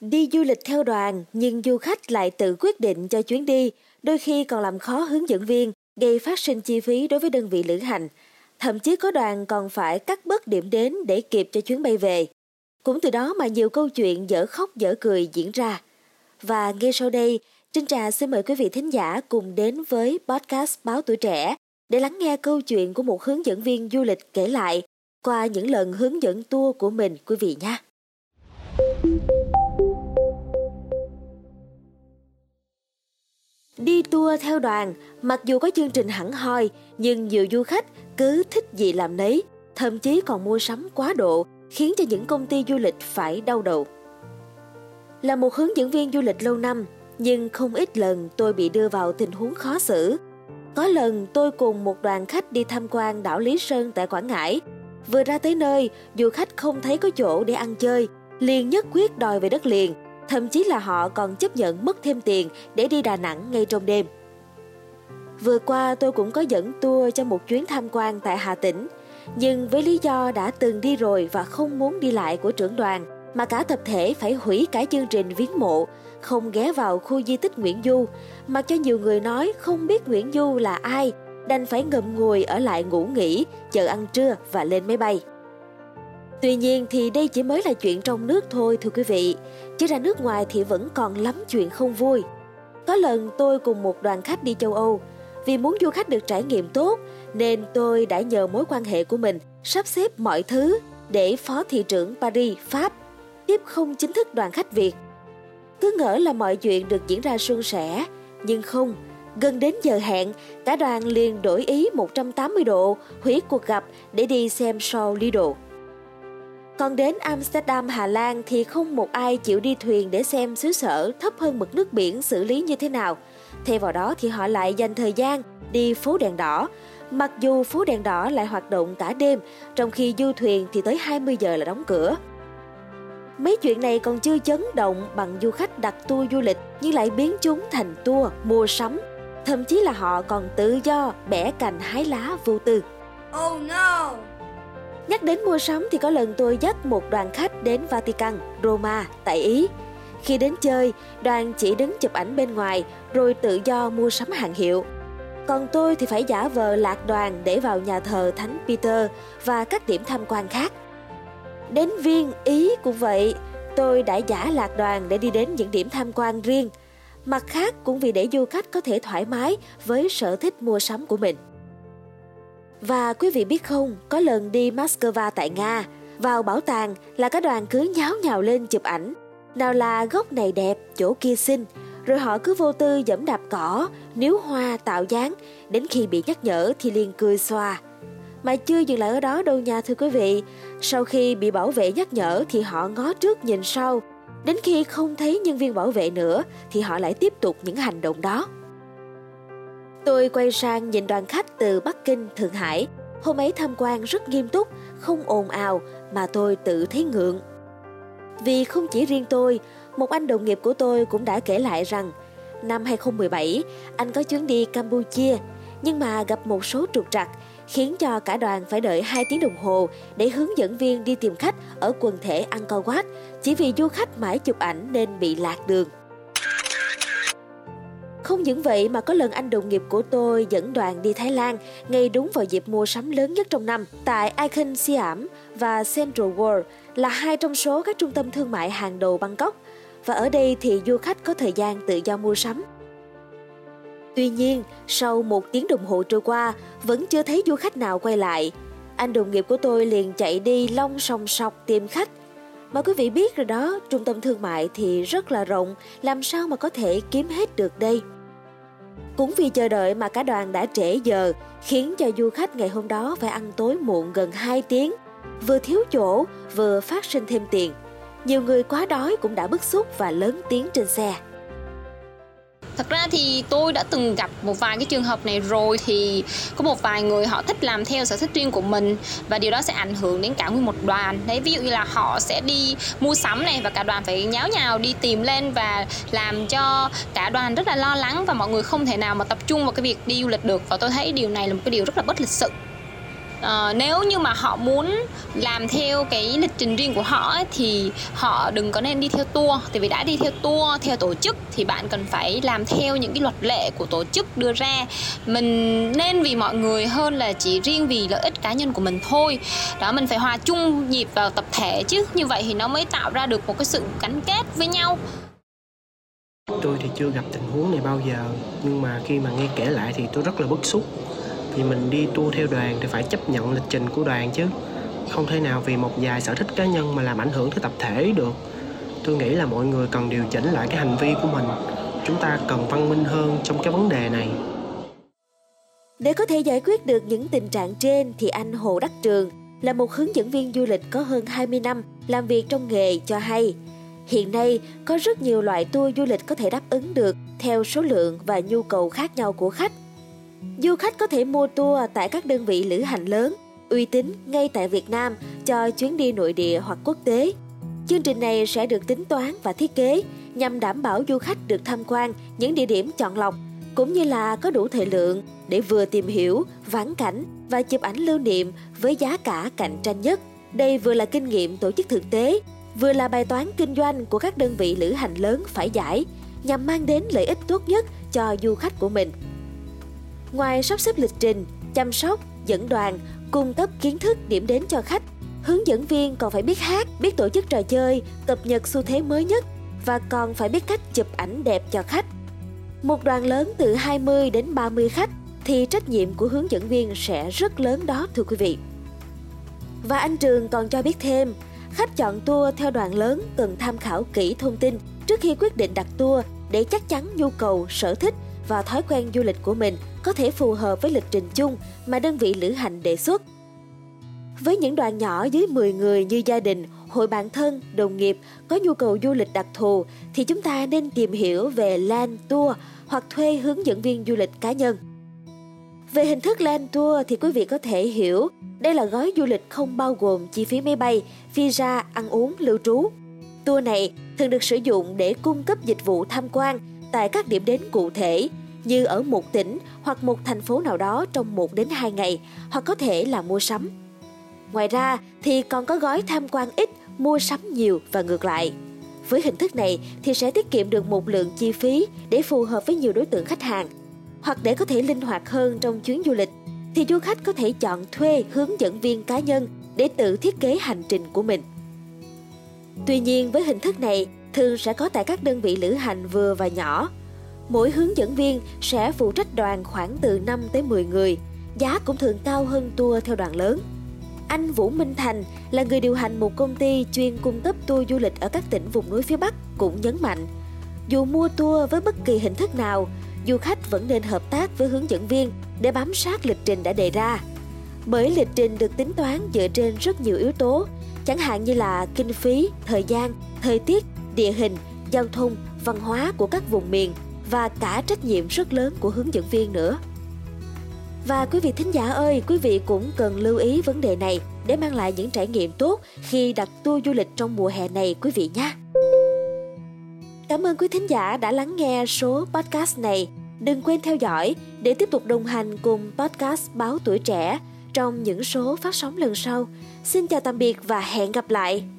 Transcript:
Đi du lịch theo đoàn nhưng du khách lại tự quyết định cho chuyến đi, đôi khi còn làm khó hướng dẫn viên, gây phát sinh chi phí đối với đơn vị lữ hành. Thậm chí có đoàn còn phải cắt bớt điểm đến để kịp cho chuyến bay về. Cũng từ đó mà nhiều câu chuyện dở khóc dở cười diễn ra. Và ngay sau đây, Trinh Trà xin mời quý vị thính giả cùng đến với podcast Báo Tuổi Trẻ để lắng nghe câu chuyện của một hướng dẫn viên du lịch kể lại qua những lần hướng dẫn tour của mình quý vị nhé. Đi tour theo đoàn, mặc dù có chương trình hẳn hoi, nhưng nhiều du khách cứ thích gì làm nấy, thậm chí còn mua sắm quá độ, khiến cho những công ty du lịch phải đau đầu. Là một hướng dẫn viên du lịch lâu năm, nhưng không ít lần tôi bị đưa vào tình huống khó xử. Có lần tôi cùng một đoàn khách đi tham quan đảo Lý Sơn tại Quảng Ngãi. Vừa ra tới nơi, du khách không thấy có chỗ để ăn chơi, liền nhất quyết đòi về đất liền, thậm chí là họ còn chấp nhận mất thêm tiền để đi Đà Nẵng ngay trong đêm. Vừa qua tôi cũng có dẫn tour cho một chuyến tham quan tại Hà Tĩnh, nhưng với lý do đã từng đi rồi và không muốn đi lại của trưởng đoàn, mà cả tập thể phải hủy cả chương trình viếng mộ, không ghé vào khu di tích Nguyễn Du, mặc cho nhiều người nói không biết Nguyễn Du là ai, đành phải ngậm ngùi ở lại ngủ nghỉ, chờ ăn trưa và lên máy bay. Tuy nhiên thì đây chỉ mới là chuyện trong nước thôi thưa quý vị, chứ ra nước ngoài thì vẫn còn lắm chuyện không vui. Có lần tôi cùng một đoàn khách đi châu Âu, vì muốn du khách được trải nghiệm tốt nên tôi đã nhờ mối quan hệ của mình sắp xếp mọi thứ để phó thị trưởng Paris, Pháp tiếp không chính thức đoàn khách Việt. Cứ ngỡ là mọi chuyện được diễn ra suôn sẻ, nhưng không, gần đến giờ hẹn, cả đoàn liền đổi ý 180 độ, hủy cuộc gặp để đi xem show Lido. Còn đến Amsterdam, Hà Lan thì không một ai chịu đi thuyền để xem xứ sở thấp hơn mực nước biển xử lý như thế nào. Thay vào đó thì họ lại dành thời gian đi phố đèn đỏ. Mặc dù phố đèn đỏ lại hoạt động cả đêm, trong khi du thuyền thì tới 20 giờ là đóng cửa. Mấy chuyện này còn chưa chấn động bằng du khách đặt tour du lịch nhưng lại biến chúng thành tour mua sắm. Thậm chí là họ còn tự do bẻ cành hái lá vô tư. Oh no! Nhắc đến mua sắm thì có lần tôi dắt một đoàn khách đến Vatican, Roma, tại Ý. Khi đến chơi, đoàn chỉ đứng chụp ảnh bên ngoài rồi tự do mua sắm hàng hiệu. Còn tôi thì phải giả vờ lạc đoàn để vào nhà thờ Thánh Peter và các điểm tham quan khác. Đến Viên, Ý cũng vậy, tôi đã giả lạc đoàn để đi đến những điểm tham quan riêng. Mặt khác cũng vì để du khách có thể thoải mái với sở thích mua sắm của mình. Và quý vị biết không, có lần đi Moscow tại Nga, vào bảo tàng là các đoàn cứ nháo nhào lên chụp ảnh. Nào là góc này đẹp, chỗ kia xinh, rồi họ cứ vô tư dẫm đạp cỏ, níu hoa tạo dáng, đến khi bị nhắc nhở thì liền cười xòa Mà chưa dừng lại ở đó đâu nha thưa quý vị, sau khi bị bảo vệ nhắc nhở thì họ ngó trước nhìn sau, đến khi không thấy nhân viên bảo vệ nữa thì họ lại tiếp tục những hành động đó. Tôi quay sang nhìn đoàn khách từ Bắc Kinh, Thượng Hải. Hôm ấy tham quan rất nghiêm túc, không ồn ào mà tôi tự thấy ngượng. Vì không chỉ riêng tôi, một anh đồng nghiệp của tôi cũng đã kể lại rằng năm 2017 anh có chuyến đi Campuchia nhưng mà gặp một số trục trặc khiến cho cả đoàn phải đợi 2 tiếng đồng hồ để hướng dẫn viên đi tìm khách ở quần thể Angkor Wat chỉ vì du khách mãi chụp ảnh nên bị lạc đường. Không những vậy mà có lần anh đồng nghiệp của tôi dẫn đoàn đi Thái Lan ngay đúng vào dịp mua sắm lớn nhất trong năm tại Icon Siam và Central World là hai trong số các trung tâm thương mại hàng đầu Bangkok và ở đây thì du khách có thời gian tự do mua sắm. Tuy nhiên, sau một tiếng đồng hồ trôi qua, vẫn chưa thấy du khách nào quay lại. Anh đồng nghiệp của tôi liền chạy đi long sòng sọc tìm khách. Mà quý vị biết rồi đó, trung tâm thương mại thì rất là rộng, làm sao mà có thể kiếm hết được đây? Cũng vì chờ đợi mà cả đoàn đã trễ giờ, khiến cho du khách ngày hôm đó phải ăn tối muộn gần 2 tiếng, vừa thiếu chỗ, vừa phát sinh thêm tiền. Nhiều người quá đói cũng đã bức xúc và lớn tiếng trên xe. Thật ra thì tôi đã từng gặp một vài cái trường hợp này rồi thì có một vài người họ thích làm theo sở thích riêng của mình và điều đó sẽ ảnh hưởng đến cả nguyên một đoàn. Đấy, ví dụ như là họ sẽ đi mua sắm này và cả đoàn phải nháo nhào đi tìm lên và làm cho cả đoàn rất là lo lắng và mọi người không thể nào mà tập trung vào cái việc đi du lịch được và tôi thấy điều này là một cái điều rất là bất lịch sự uh, nếu như mà họ muốn làm theo cái lịch trình riêng của họ ấy, thì họ đừng có nên đi theo tour. Tại vì đã đi theo tour theo tổ chức thì bạn cần phải làm theo những cái luật lệ của tổ chức đưa ra. Mình nên vì mọi người hơn là chỉ riêng vì lợi ích cá nhân của mình thôi. Đó mình phải hòa chung nhịp vào tập thể chứ. Như vậy thì nó mới tạo ra được một cái sự gắn kết với nhau. Tôi thì chưa gặp tình huống này bao giờ nhưng mà khi mà nghe kể lại thì tôi rất là bức xúc thì mình đi tour theo đoàn thì phải chấp nhận lịch trình của đoàn chứ không thể nào vì một vài sở thích cá nhân mà làm ảnh hưởng tới tập thể được tôi nghĩ là mọi người cần điều chỉnh lại cái hành vi của mình chúng ta cần văn minh hơn trong cái vấn đề này để có thể giải quyết được những tình trạng trên thì anh Hồ Đắc Trường là một hướng dẫn viên du lịch có hơn 20 năm làm việc trong nghề cho hay. Hiện nay, có rất nhiều loại tour du lịch có thể đáp ứng được theo số lượng và nhu cầu khác nhau của khách. Du khách có thể mua tour tại các đơn vị lữ hành lớn, uy tín ngay tại Việt Nam cho chuyến đi nội địa hoặc quốc tế. Chương trình này sẽ được tính toán và thiết kế nhằm đảm bảo du khách được tham quan những địa điểm chọn lọc cũng như là có đủ thời lượng để vừa tìm hiểu, vãn cảnh và chụp ảnh lưu niệm với giá cả cạnh tranh nhất. Đây vừa là kinh nghiệm tổ chức thực tế, vừa là bài toán kinh doanh của các đơn vị lữ hành lớn phải giải nhằm mang đến lợi ích tốt nhất cho du khách của mình. Ngoài sắp xếp lịch trình, chăm sóc, dẫn đoàn, cung cấp kiến thức điểm đến cho khách, hướng dẫn viên còn phải biết hát, biết tổ chức trò chơi, cập nhật xu thế mới nhất và còn phải biết cách chụp ảnh đẹp cho khách. Một đoàn lớn từ 20 đến 30 khách thì trách nhiệm của hướng dẫn viên sẽ rất lớn đó thưa quý vị. Và anh Trường còn cho biết thêm, khách chọn tour theo đoàn lớn cần tham khảo kỹ thông tin trước khi quyết định đặt tour để chắc chắn nhu cầu, sở thích và thói quen du lịch của mình có thể phù hợp với lịch trình chung mà đơn vị lữ hành đề xuất. Với những đoàn nhỏ dưới 10 người như gia đình, hội bạn thân, đồng nghiệp có nhu cầu du lịch đặc thù thì chúng ta nên tìm hiểu về land tour hoặc thuê hướng dẫn viên du lịch cá nhân. Về hình thức land tour thì quý vị có thể hiểu đây là gói du lịch không bao gồm chi phí máy bay, visa, ăn uống, lưu trú. Tour này thường được sử dụng để cung cấp dịch vụ tham quan tại các điểm đến cụ thể như ở một tỉnh hoặc một thành phố nào đó trong 1 đến 2 ngày hoặc có thể là mua sắm. Ngoài ra thì còn có gói tham quan ít, mua sắm nhiều và ngược lại. Với hình thức này thì sẽ tiết kiệm được một lượng chi phí để phù hợp với nhiều đối tượng khách hàng. Hoặc để có thể linh hoạt hơn trong chuyến du lịch thì du khách có thể chọn thuê hướng dẫn viên cá nhân để tự thiết kế hành trình của mình. Tuy nhiên với hình thức này thường sẽ có tại các đơn vị lữ hành vừa và nhỏ. Mỗi hướng dẫn viên sẽ phụ trách đoàn khoảng từ 5 tới 10 người, giá cũng thường cao hơn tour theo đoàn lớn. Anh Vũ Minh Thành là người điều hành một công ty chuyên cung cấp tour du lịch ở các tỉnh vùng núi phía Bắc cũng nhấn mạnh, dù mua tour với bất kỳ hình thức nào, du khách vẫn nên hợp tác với hướng dẫn viên để bám sát lịch trình đã đề ra. Bởi lịch trình được tính toán dựa trên rất nhiều yếu tố, chẳng hạn như là kinh phí, thời gian, thời tiết, địa hình, giao thông, văn hóa của các vùng miền và cả trách nhiệm rất lớn của hướng dẫn viên nữa. Và quý vị thính giả ơi, quý vị cũng cần lưu ý vấn đề này để mang lại những trải nghiệm tốt khi đặt tour du lịch trong mùa hè này quý vị nhé. Cảm ơn quý thính giả đã lắng nghe số podcast này. Đừng quên theo dõi để tiếp tục đồng hành cùng podcast Báo Tuổi Trẻ trong những số phát sóng lần sau. Xin chào tạm biệt và hẹn gặp lại!